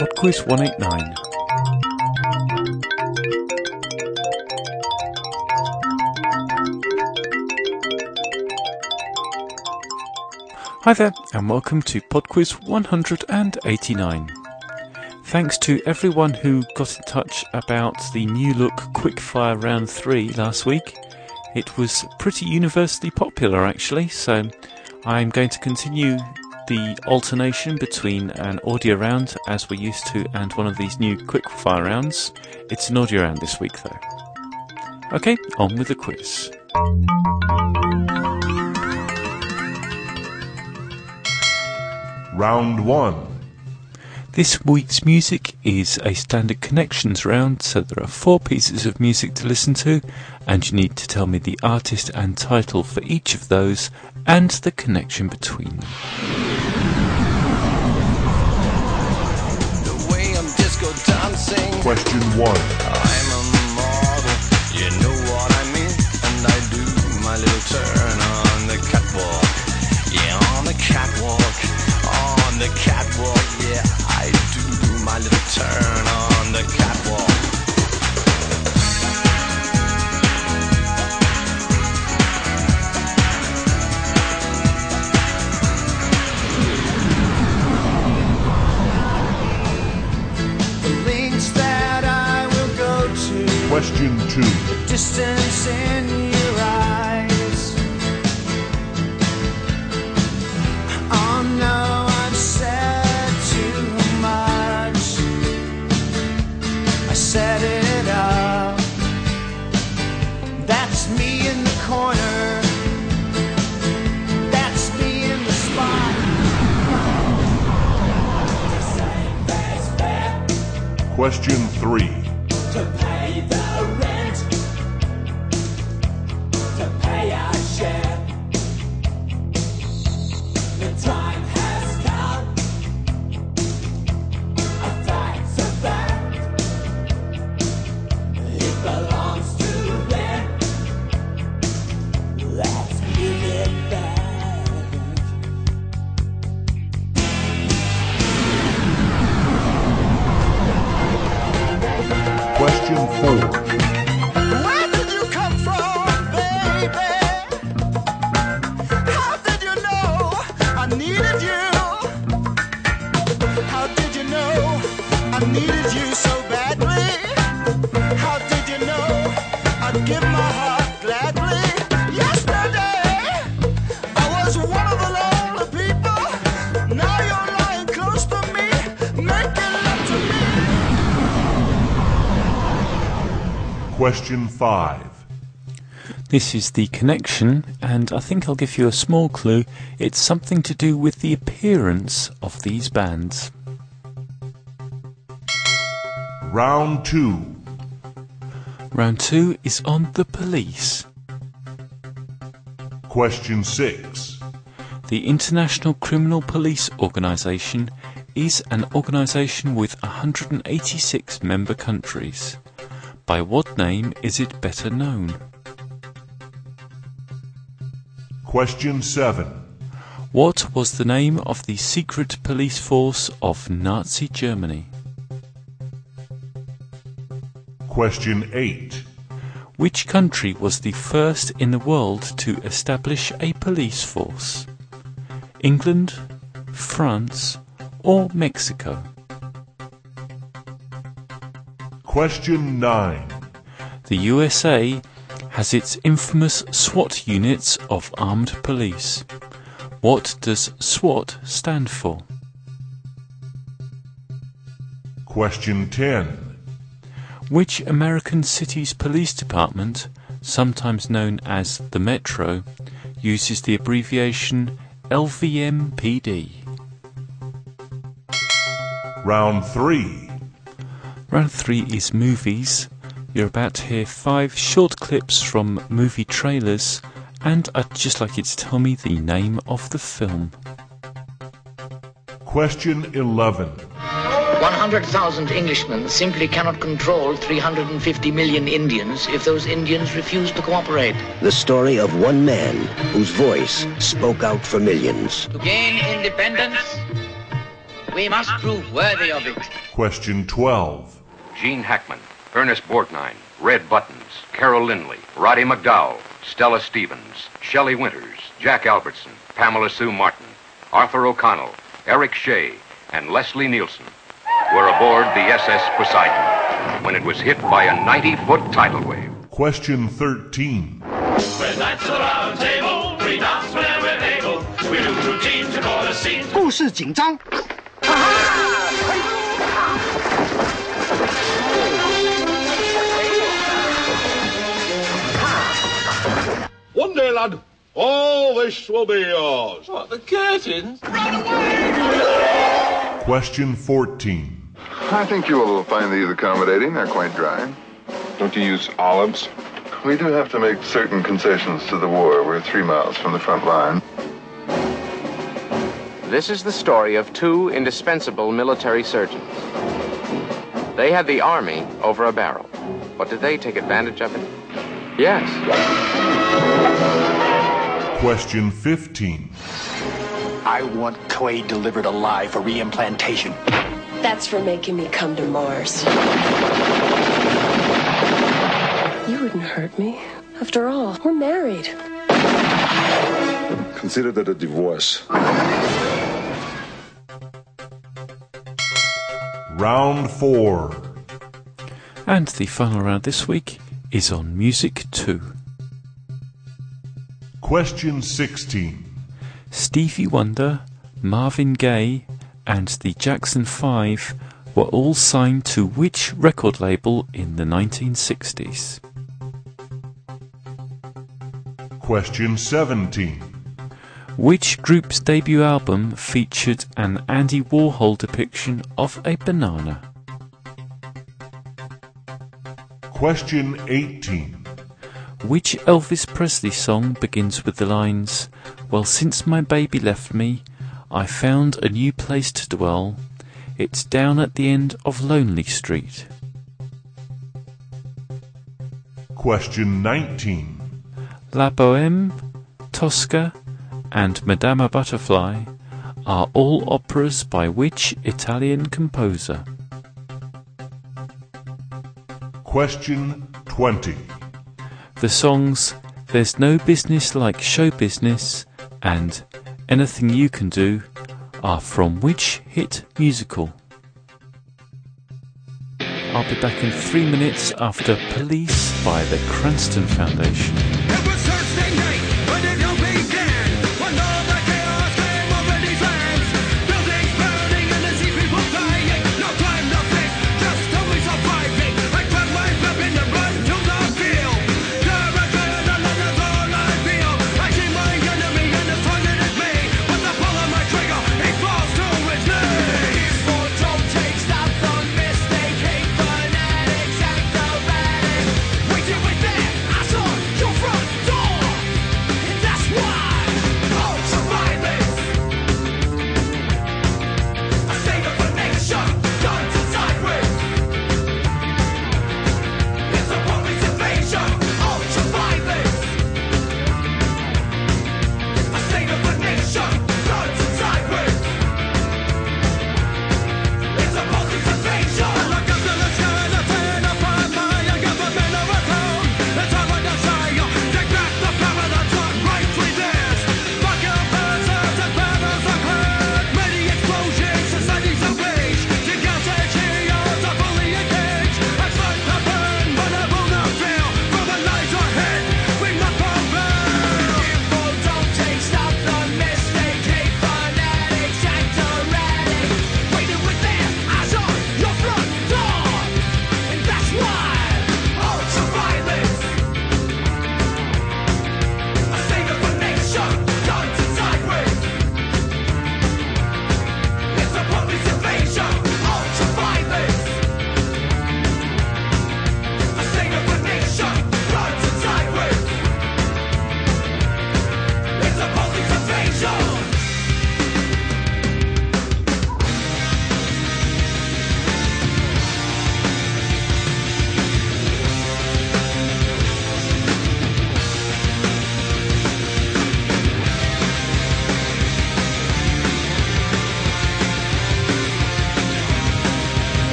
Podquiz 189. Hi there, and welcome to Podquiz 189. Thanks to everyone who got in touch about the new look Quickfire Round 3 last week. It was pretty universally popular actually, so I'm going to continue the alternation between an audio round as we're used to and one of these new quickfire rounds. It's an audio round this week though. Okay, on with the quiz. Round 1. This week's music is a standard connections round, so there are four pieces of music to listen to, and you need to tell me the artist and title for each of those and the connection between them. Dancing. Question 1. I'm a model, you know what I mean. And I do my little turn on the catwalk. Yeah, on the catwalk, on the catwalk. Yeah, I do my little turn on the catwalk. Question 2. distance in your eyes. Oh no, I've said too much. I set it up. That's me in the corner. That's me in the spot. Question 3. Question Question 5. This is the connection, and I think I'll give you a small clue. It's something to do with the appearance of these bands. Round 2. Round two is on the police. Question 6. The International Criminal Police Organization is an organization with 186 member countries. By what name is it better known? Question 7. What was the name of the secret police force of Nazi Germany? Question 8. Which country was the first in the world to establish a police force? England, France, or Mexico? Question 9. The USA has its infamous SWAT units of armed police. What does SWAT stand for? Question 10. Which American city's police department, sometimes known as the Metro, uses the abbreviation LVMPD? Round 3. Round three is movies. You're about to hear five short clips from movie trailers, and I'd just like you to tell me the name of the film. Question 11. 100,000 Englishmen simply cannot control 350 million Indians if those Indians refuse to cooperate. The story of one man whose voice spoke out for millions. To gain independence, We must prove worthy of it. Question 12. Gene Hackman, Ernest Borgnine, Red Buttons, Carol Lynley, Roddy McDowall, Stella Stevens, Shelley Winters, Jack Albertson, Pamela Sue Martin, Arthur O'Connell, Eric Shea, and Leslie Nielsen were aboard the SS Poseidon when it was hit by a 90-foot tidal wave. Question 13. We're knights of the round table, three dots where we're able. We do routine to call a scene. 故事紧张。One day, lad, all this will be yours. What, the curtains? Question 14. I think you will find these accommodating. They're quite dry. Don't you use olives? We do have to make certain concessions to the war. We're three miles from the front line. This is the story of two indispensable military surgeons. They had the army over a barrel. But did they take advantage of it? Yes. Question 15. I want Quaid delivered alive for reimplantation. That's for making me come to Mars. You wouldn't hurt me. After all, we're married. Consider that a divorce. Round 4. And the final round this week is on Music 2. Question 16. Stevie Wonder, Marvin Gaye, and the Jackson 5 were all signed to which record label in the 1960s? Question 17. Which group's debut album featured an Andy Warhol depiction of a banana? Question 18. Which Elvis Presley song begins with the lines, Well, since my baby left me, I found a new place to dwell. It's down at the end of Lonely Street. Question 19. La Boheme, Tosca, and Madama Butterfly are all operas by which Italian composer? Question 20. The songs There's No Business Like Show Business and Anything You Can Do are from which hit musical? I'll be back in three minutes after Police by the Cranston Foundation.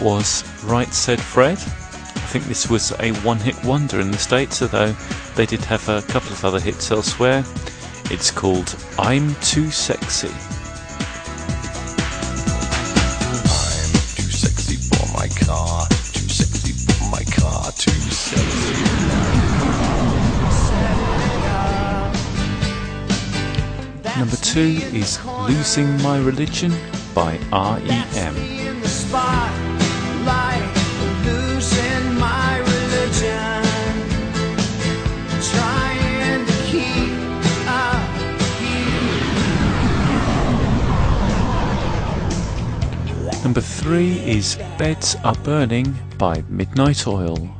Was Right Said Fred. I think this was a one hit wonder in the States, although they did have a couple of other hits elsewhere. It's called I'm Too Sexy. Too sexy for my car. Too sexy for my car. Too sexy. Number two is Losing My Religion by E REM. 3 is Beds Are Burning by Midnight Oil.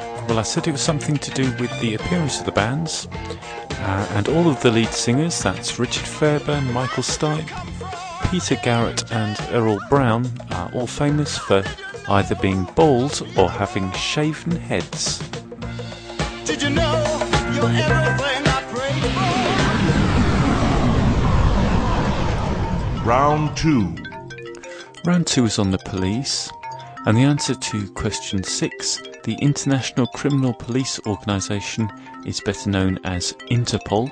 Well, I said it was something to do with the appearance of the bands. Uh, and all of the lead singers, that's Richard Fairbrass, Michael Stipe, Peter Garrett, and Errol Brown, are all famous for either being bald or having shaven heads. Did you know you're everything I prayed for? Round 2. Round two is on the police, and the answer to question six, the International Criminal Police Organization, is better known as Interpol.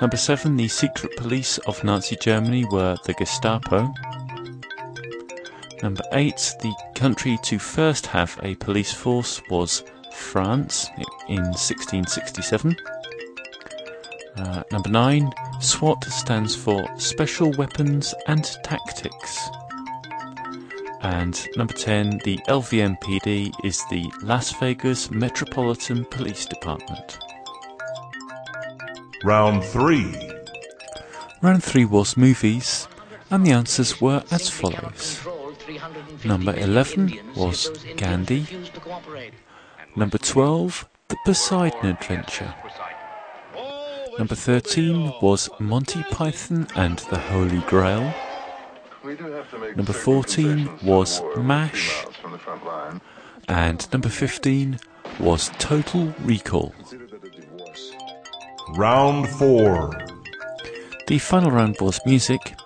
Number seven, the secret police of Nazi Germany were the Gestapo. Number eight, the country to first have a police force was France in 1667. Uh, number nine, SWAT stands for Special Weapons and Tactics. And number 10, the LVMPD is the Las Vegas Metropolitan Police Department. Round 3. Round 3 was movies, and the answers were as follows. Number 11 was Gandhi. Number 12, The Poseidon Adventure. Number 13 was Monty Python and the Holy Grail. Number 14 was MASH. And number 15 was Total Recall. Round 4. The final round was music,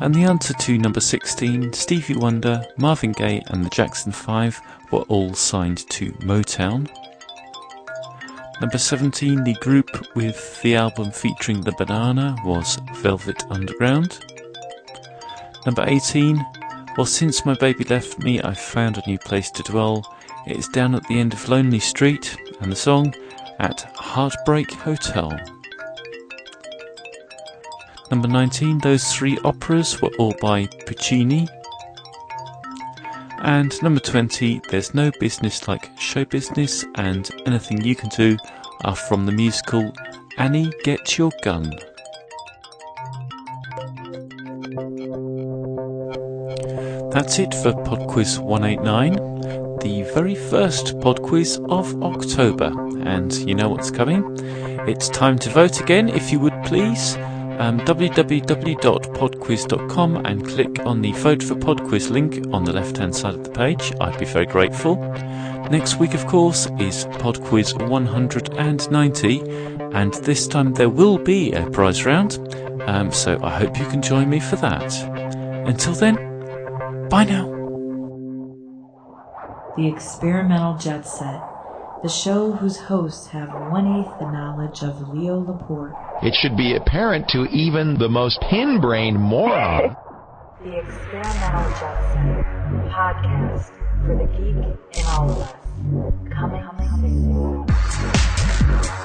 and the answer to number 16, Stevie Wonder, Marvin Gaye, and the Jackson 5 were all signed to Motown. Number 17, the group with the album featuring the banana was Velvet Underground. Number 18, well, since my baby left me, I've found a new place to dwell. It's down at the end of Lonely Street, and the song at Heartbreak Hotel. Number 19, those three operas were all by Puccini. And number 20, there's no business like show business, and anything you can do are from the musical Annie Get Your Gun. That's it for Pod Quiz 189, the very first pod quiz of October. And you know what's coming? It's time to vote again, if you would please. Um, www.podquiz.com and click on the Vote for Pod Quiz link on the left hand side of the page. I'd be very grateful. Next week, of course, is Pod Quiz 190, and this time there will be a prize round. Um, so I hope you can join me for that. Until then, bye now. The Experimental Jet Set, the show whose hosts have one eighth the knowledge of Leo Laporte. It should be apparent to even the most pin-brained moron. The Experimental Jet Set, podcast for the geek in all of us. Coming, coming soon.